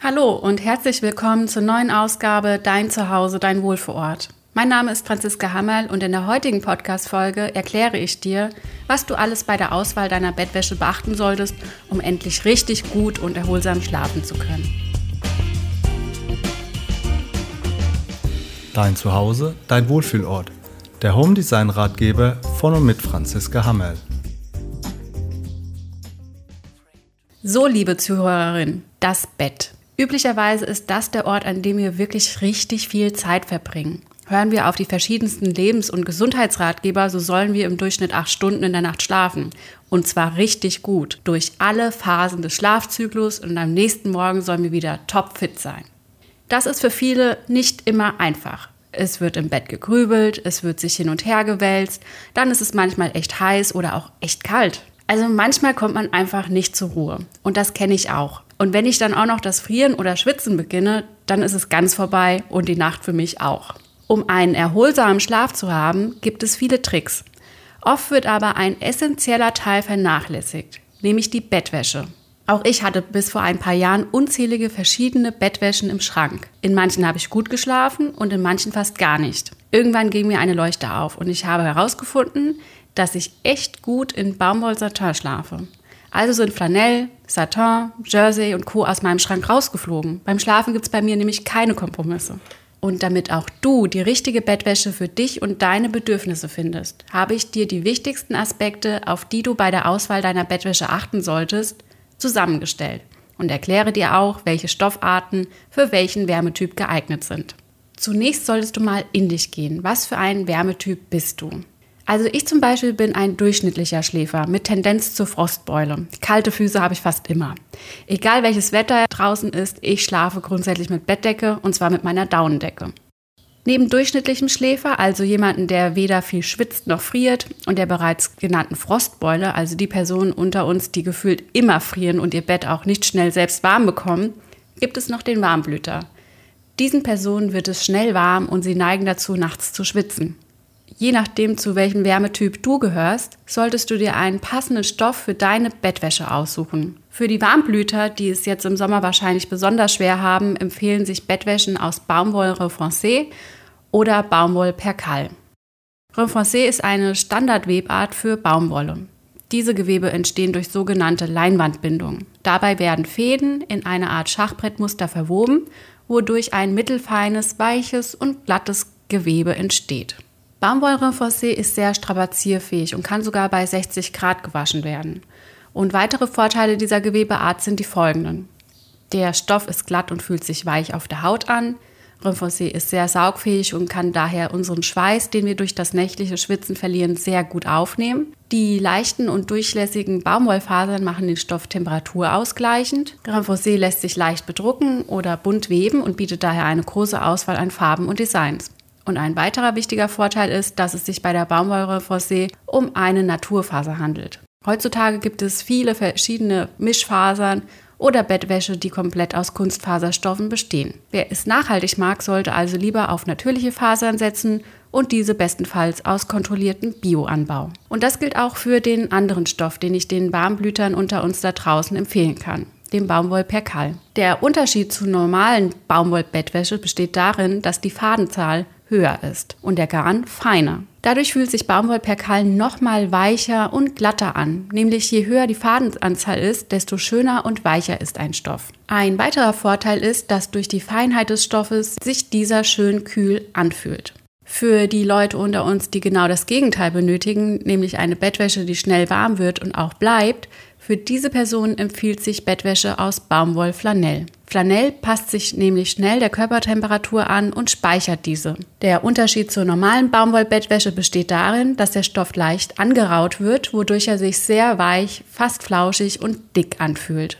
Hallo und herzlich willkommen zur neuen Ausgabe Dein Zuhause, dein Wohlfühlort. Mein Name ist Franziska Hammerl und in der heutigen Podcast-Folge erkläre ich dir, was du alles bei der Auswahl deiner Bettwäsche beachten solltest, um endlich richtig gut und erholsam schlafen zu können. Dein Zuhause, dein Wohlfühlort. Der Home Design Ratgeber von und mit Franziska Hammerl. So, liebe Zuhörerin, das Bett. Üblicherweise ist das der Ort, an dem wir wirklich richtig viel Zeit verbringen. Hören wir auf die verschiedensten Lebens- und Gesundheitsratgeber, so sollen wir im Durchschnitt acht Stunden in der Nacht schlafen. Und zwar richtig gut, durch alle Phasen des Schlafzyklus und am nächsten Morgen sollen wir wieder topfit sein. Das ist für viele nicht immer einfach. Es wird im Bett gegrübelt, es wird sich hin und her gewälzt, dann ist es manchmal echt heiß oder auch echt kalt. Also manchmal kommt man einfach nicht zur Ruhe. Und das kenne ich auch. Und wenn ich dann auch noch das Frieren oder Schwitzen beginne, dann ist es ganz vorbei und die Nacht für mich auch. Um einen erholsamen Schlaf zu haben, gibt es viele Tricks. Oft wird aber ein essentieller Teil vernachlässigt, nämlich die Bettwäsche. Auch ich hatte bis vor ein paar Jahren unzählige verschiedene Bettwäschen im Schrank. In manchen habe ich gut geschlafen und in manchen fast gar nicht. Irgendwann ging mir eine Leuchte auf und ich habe herausgefunden, dass ich echt gut in Baumwoll-Satin schlafe. Also sind Flanell, Satin, Jersey und Co. aus meinem Schrank rausgeflogen. Beim Schlafen gibt es bei mir nämlich keine Kompromisse. Und damit auch du die richtige Bettwäsche für dich und deine Bedürfnisse findest, habe ich dir die wichtigsten Aspekte, auf die du bei der Auswahl deiner Bettwäsche achten solltest, zusammengestellt und erkläre dir auch, welche Stoffarten für welchen Wärmetyp geeignet sind. Zunächst solltest du mal in dich gehen. Was für ein Wärmetyp bist du? Also ich zum Beispiel bin ein durchschnittlicher Schläfer mit Tendenz zur Frostbeule. Kalte Füße habe ich fast immer. Egal welches Wetter draußen ist, ich schlafe grundsätzlich mit Bettdecke und zwar mit meiner Daunendecke. Neben durchschnittlichem Schläfer, also jemanden, der weder viel schwitzt noch friert und der bereits genannten Frostbeule, also die Personen unter uns, die gefühlt immer frieren und ihr Bett auch nicht schnell selbst warm bekommen, gibt es noch den Warmblüter. Diesen Personen wird es schnell warm und sie neigen dazu, nachts zu schwitzen. Je nachdem, zu welchem Wärmetyp du gehörst, solltest du dir einen passenden Stoff für deine Bettwäsche aussuchen. Für die Warmblüter, die es jetzt im Sommer wahrscheinlich besonders schwer haben, empfehlen sich Bettwäschen aus Baumwolle Refrancé oder Baumwoll Percal. Refrancé ist eine Standardwebart für Baumwolle. Diese Gewebe entstehen durch sogenannte Leinwandbindung. Dabei werden Fäden in eine Art Schachbrettmuster verwoben, wodurch ein mittelfeines, weiches und glattes Gewebe entsteht. Baumwollrenforcé ist sehr strapazierfähig und kann sogar bei 60 Grad gewaschen werden. Und weitere Vorteile dieser Gewebeart sind die folgenden. Der Stoff ist glatt und fühlt sich weich auf der Haut an. Renforcé ist sehr saugfähig und kann daher unseren Schweiß, den wir durch das nächtliche Schwitzen verlieren, sehr gut aufnehmen. Die leichten und durchlässigen Baumwollfasern machen den Stoff temperaturausgleichend. Renforcé lässt sich leicht bedrucken oder bunt weben und bietet daher eine große Auswahl an Farben und Designs. Und ein weiterer wichtiger Vorteil ist, dass es sich bei der Baumwollrefossé um eine Naturfaser handelt. Heutzutage gibt es viele verschiedene Mischfasern oder Bettwäsche, die komplett aus Kunstfaserstoffen bestehen. Wer es nachhaltig mag, sollte also lieber auf natürliche Fasern setzen und diese bestenfalls aus kontrolliertem Bioanbau. Und das gilt auch für den anderen Stoff, den ich den Warmblütern unter uns da draußen empfehlen kann dem Baumwollperkal. Der Unterschied zu normalen Baumwollbettwäsche besteht darin, dass die Fadenzahl höher ist und der Garn feiner. Dadurch fühlt sich Baumwollperkal nochmal weicher und glatter an. Nämlich je höher die Fadenanzahl ist, desto schöner und weicher ist ein Stoff. Ein weiterer Vorteil ist, dass durch die Feinheit des Stoffes sich dieser schön kühl anfühlt. Für die Leute unter uns, die genau das Gegenteil benötigen, nämlich eine Bettwäsche, die schnell warm wird und auch bleibt, für diese Person empfiehlt sich Bettwäsche aus Baumwollflanell. Flanell passt sich nämlich schnell der Körpertemperatur an und speichert diese. Der Unterschied zur normalen Baumwollbettwäsche besteht darin, dass der Stoff leicht angeraut wird, wodurch er sich sehr weich, fast flauschig und dick anfühlt.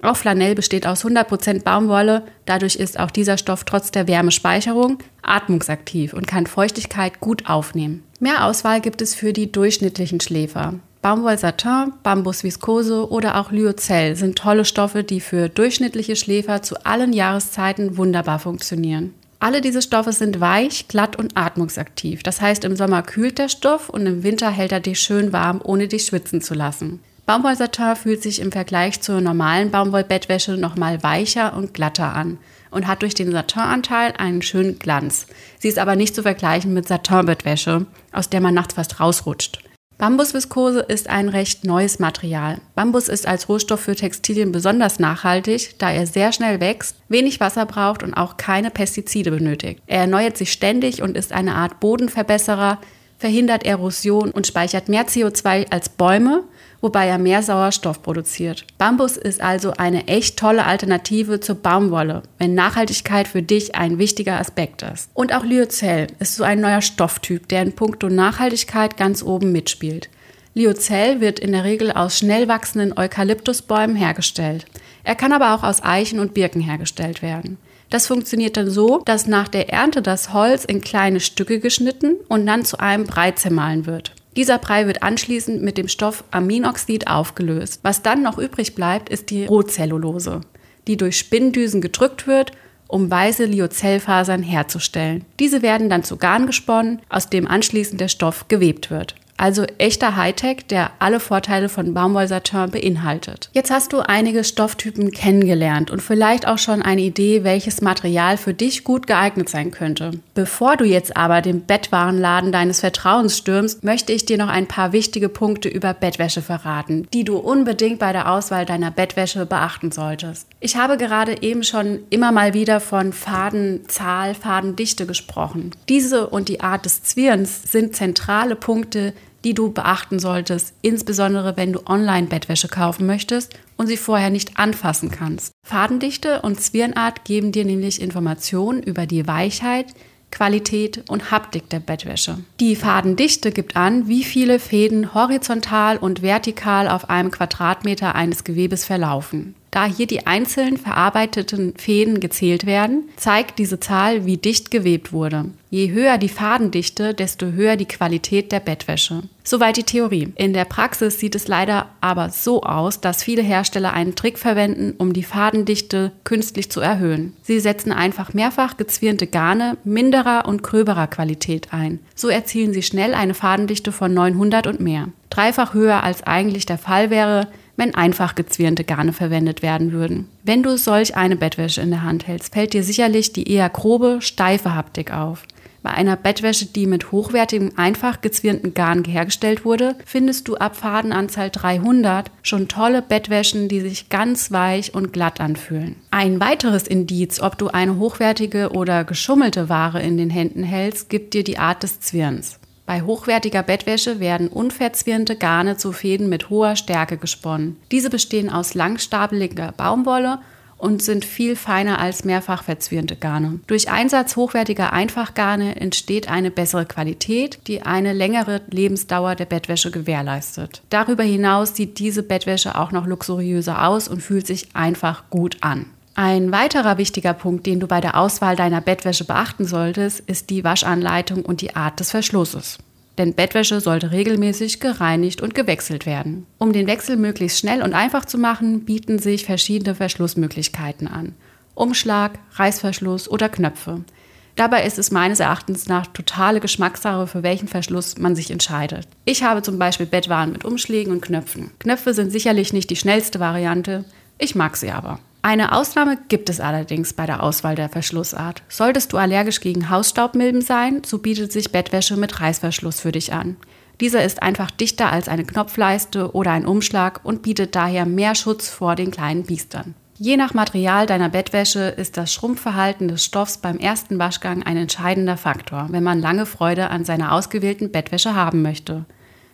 Auch Flanell besteht aus 100% Baumwolle, dadurch ist auch dieser Stoff trotz der Wärmespeicherung atmungsaktiv und kann Feuchtigkeit gut aufnehmen. Mehr Auswahl gibt es für die durchschnittlichen Schläfer. Baumwoll-Satin, Bambus-Viskose oder auch Lyocell sind tolle Stoffe, die für durchschnittliche Schläfer zu allen Jahreszeiten wunderbar funktionieren. Alle diese Stoffe sind weich, glatt und atmungsaktiv. Das heißt, im Sommer kühlt der Stoff und im Winter hält er dich schön warm, ohne dich schwitzen zu lassen. Baumwollsatin fühlt sich im Vergleich zur normalen Baumwollbettwäsche nochmal weicher und glatter an und hat durch den Satinanteil einen schönen Glanz. Sie ist aber nicht zu vergleichen mit Satinbettwäsche, aus der man nachts fast rausrutscht. Bambusviskose ist ein recht neues Material. Bambus ist als Rohstoff für Textilien besonders nachhaltig, da er sehr schnell wächst, wenig Wasser braucht und auch keine Pestizide benötigt. Er erneuert sich ständig und ist eine Art Bodenverbesserer, verhindert Erosion und speichert mehr CO2 als Bäume wobei er mehr Sauerstoff produziert. Bambus ist also eine echt tolle Alternative zur Baumwolle, wenn Nachhaltigkeit für dich ein wichtiger Aspekt ist. Und auch Lyocell ist so ein neuer Stofftyp, der in puncto Nachhaltigkeit ganz oben mitspielt. Lyocell wird in der Regel aus schnell wachsenden Eukalyptusbäumen hergestellt. Er kann aber auch aus Eichen und Birken hergestellt werden. Das funktioniert dann so, dass nach der Ernte das Holz in kleine Stücke geschnitten und dann zu einem Brei zermahlen wird. Dieser Brei wird anschließend mit dem Stoff Aminoxid aufgelöst. Was dann noch übrig bleibt, ist die Rohzellulose, die durch Spinndüsen gedrückt wird, um weiße Lyocellfasern herzustellen. Diese werden dann zu Garn gesponnen, aus dem anschließend der Stoff gewebt wird. Also echter Hightech, der alle Vorteile von Baumwollsatin beinhaltet. Jetzt hast du einige Stofftypen kennengelernt und vielleicht auch schon eine Idee, welches Material für dich gut geeignet sein könnte. Bevor du jetzt aber den Bettwarenladen deines Vertrauens stürmst, möchte ich dir noch ein paar wichtige Punkte über Bettwäsche verraten, die du unbedingt bei der Auswahl deiner Bettwäsche beachten solltest. Ich habe gerade eben schon immer mal wieder von Fadenzahl, Fadendichte gesprochen. Diese und die Art des Zwirns sind zentrale Punkte, die du beachten solltest, insbesondere wenn du Online-Bettwäsche kaufen möchtest und sie vorher nicht anfassen kannst. Fadendichte und Zwirnart geben dir nämlich Informationen über die Weichheit, Qualität und Haptik der Bettwäsche. Die Fadendichte gibt an, wie viele Fäden horizontal und vertikal auf einem Quadratmeter eines Gewebes verlaufen. Da hier die einzeln verarbeiteten Fäden gezählt werden, zeigt diese Zahl, wie dicht gewebt wurde. Je höher die Fadendichte, desto höher die Qualität der Bettwäsche. Soweit die Theorie. In der Praxis sieht es leider aber so aus, dass viele Hersteller einen Trick verwenden, um die Fadendichte künstlich zu erhöhen. Sie setzen einfach mehrfach gezwirnte Garne minderer und gröberer Qualität ein. So erzielen sie schnell eine Fadendichte von 900 und mehr. Dreifach höher als eigentlich der Fall wäre, wenn einfach gezwirnte Garne verwendet werden würden. Wenn du solch eine Bettwäsche in der Hand hältst, fällt dir sicherlich die eher grobe, steife Haptik auf. Bei einer Bettwäsche, die mit hochwertigem, einfach gezwirnten Garn hergestellt wurde, findest du ab Fadenanzahl 300 schon tolle Bettwäschen, die sich ganz weich und glatt anfühlen. Ein weiteres Indiz, ob du eine hochwertige oder geschummelte Ware in den Händen hältst, gibt dir die Art des Zwirns. Bei hochwertiger Bettwäsche werden unverzwirnte Garne zu Fäden mit hoher Stärke gesponnen. Diese bestehen aus langstapeliger Baumwolle und sind viel feiner als mehrfach verzwirnte Garne. Durch Einsatz hochwertiger Einfachgarne entsteht eine bessere Qualität, die eine längere Lebensdauer der Bettwäsche gewährleistet. Darüber hinaus sieht diese Bettwäsche auch noch luxuriöser aus und fühlt sich einfach gut an. Ein weiterer wichtiger Punkt, den du bei der Auswahl deiner Bettwäsche beachten solltest, ist die Waschanleitung und die Art des Verschlusses. Denn Bettwäsche sollte regelmäßig gereinigt und gewechselt werden. Um den Wechsel möglichst schnell und einfach zu machen, bieten sich verschiedene Verschlussmöglichkeiten an. Umschlag, Reißverschluss oder Knöpfe. Dabei ist es meines Erachtens nach totale Geschmackssache, für welchen Verschluss man sich entscheidet. Ich habe zum Beispiel Bettwaren mit Umschlägen und Knöpfen. Knöpfe sind sicherlich nicht die schnellste Variante, ich mag sie aber. Eine Ausnahme gibt es allerdings bei der Auswahl der Verschlussart. Solltest du allergisch gegen Hausstaubmilben sein, so bietet sich Bettwäsche mit Reißverschluss für dich an. Dieser ist einfach dichter als eine Knopfleiste oder ein Umschlag und bietet daher mehr Schutz vor den kleinen Biestern. Je nach Material deiner Bettwäsche ist das Schrumpfverhalten des Stoffs beim ersten Waschgang ein entscheidender Faktor, wenn man lange Freude an seiner ausgewählten Bettwäsche haben möchte.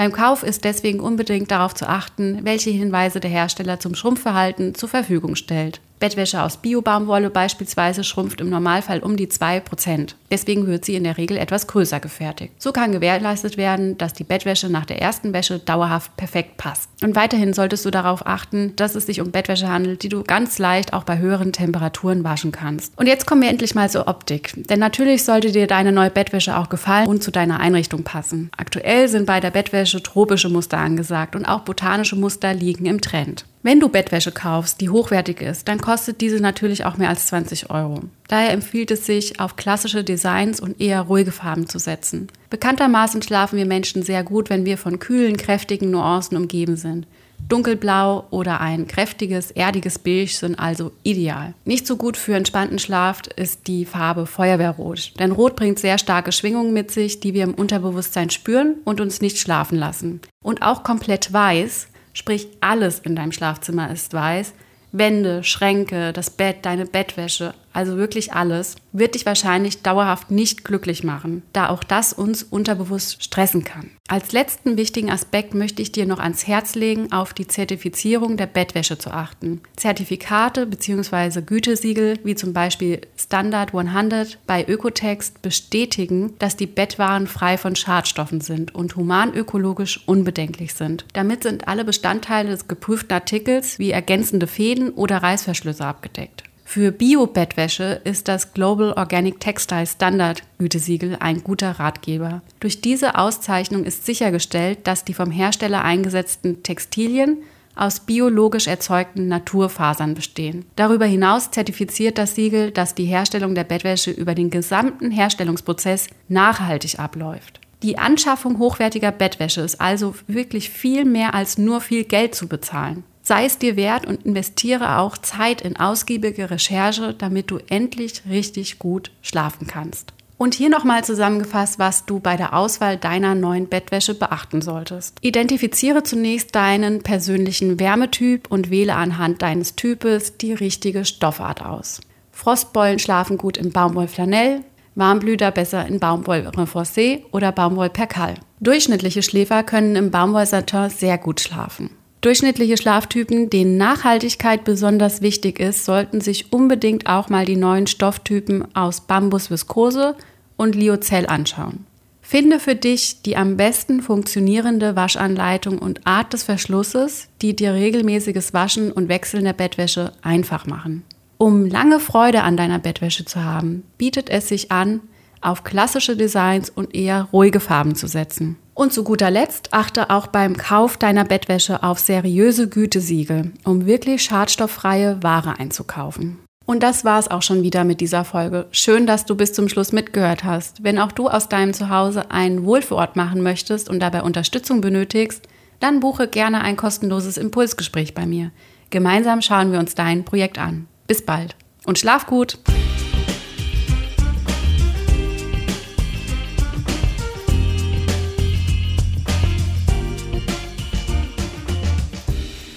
Beim Kauf ist deswegen unbedingt darauf zu achten, welche Hinweise der Hersteller zum Schrumpfverhalten zur Verfügung stellt. Bettwäsche aus Bio-Baumwolle beispielsweise schrumpft im Normalfall um die 2%. Deswegen wird sie in der Regel etwas größer gefertigt. So kann gewährleistet werden, dass die Bettwäsche nach der ersten Wäsche dauerhaft perfekt passt. Und weiterhin solltest du darauf achten, dass es sich um Bettwäsche handelt, die du ganz leicht auch bei höheren Temperaturen waschen kannst. Und jetzt kommen wir endlich mal zur Optik. Denn natürlich sollte dir deine neue Bettwäsche auch gefallen und zu deiner Einrichtung passen. Aktuell sind bei der Bettwäsche tropische Muster angesagt und auch botanische Muster liegen im Trend. Wenn du Bettwäsche kaufst, die hochwertig ist, dann kostet diese natürlich auch mehr als 20 Euro. Daher empfiehlt es sich, auf klassische Designs und eher ruhige Farben zu setzen. Bekanntermaßen schlafen wir Menschen sehr gut, wenn wir von kühlen, kräftigen Nuancen umgeben sind. Dunkelblau oder ein kräftiges, erdiges Beige sind also ideal. Nicht so gut für entspannten Schlaf ist die Farbe Feuerwehrrot. Denn Rot bringt sehr starke Schwingungen mit sich, die wir im Unterbewusstsein spüren und uns nicht schlafen lassen. Und auch komplett weiß, sprich alles in deinem Schlafzimmer ist weiß, Wände, Schränke, das Bett, deine Bettwäsche, also wirklich alles, wird dich wahrscheinlich dauerhaft nicht glücklich machen, da auch das uns unterbewusst stressen kann. Als letzten wichtigen Aspekt möchte ich dir noch ans Herz legen, auf die Zertifizierung der Bettwäsche zu achten. Zertifikate bzw. Gütesiegel wie zum Beispiel Standard 100 bei Ökotext bestätigen, dass die Bettwaren frei von Schadstoffen sind und humanökologisch unbedenklich sind. Damit sind alle Bestandteile des geprüften Artikels wie ergänzende Fäden oder Reißverschlüsse abgedeckt. Für Bio-Bettwäsche ist das Global Organic Textile Standard Gütesiegel ein guter Ratgeber. Durch diese Auszeichnung ist sichergestellt, dass die vom Hersteller eingesetzten Textilien aus biologisch erzeugten Naturfasern bestehen. Darüber hinaus zertifiziert das Siegel, dass die Herstellung der Bettwäsche über den gesamten Herstellungsprozess nachhaltig abläuft. Die Anschaffung hochwertiger Bettwäsche ist also wirklich viel mehr als nur viel Geld zu bezahlen. Sei es dir wert und investiere auch Zeit in ausgiebige Recherche, damit du endlich richtig gut schlafen kannst. Und hier nochmal zusammengefasst, was du bei der Auswahl deiner neuen Bettwäsche beachten solltest. Identifiziere zunächst deinen persönlichen Wärmetyp und wähle anhand deines Types die richtige Stoffart aus. Frostbeulen schlafen gut in Baumwollflanell, Warmblüter besser in Baumwoll Renforcé oder Baumwoll Percale. Durchschnittliche Schläfer können im Baumwoll-Satin sehr gut schlafen. Durchschnittliche Schlaftypen, denen Nachhaltigkeit besonders wichtig ist, sollten sich unbedingt auch mal die neuen Stofftypen aus Bambus Viskose und Lyocell anschauen. Finde für dich die am besten funktionierende Waschanleitung und Art des Verschlusses, die dir regelmäßiges Waschen und Wechseln der Bettwäsche einfach machen. Um lange Freude an deiner Bettwäsche zu haben, bietet es sich an, auf klassische Designs und eher ruhige Farben zu setzen. Und zu guter Letzt achte auch beim Kauf deiner Bettwäsche auf seriöse Gütesiegel, um wirklich schadstofffreie Ware einzukaufen. Und das war es auch schon wieder mit dieser Folge. Schön, dass du bis zum Schluss mitgehört hast. Wenn auch du aus deinem Zuhause einen Wohlfühlort machen möchtest und dabei Unterstützung benötigst, dann buche gerne ein kostenloses Impulsgespräch bei mir. Gemeinsam schauen wir uns dein Projekt an. Bis bald und schlaf gut!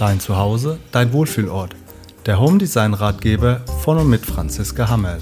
Dein Zuhause, dein Wohlfühlort. Der Home Design Ratgeber von und mit Franziska Hammerl.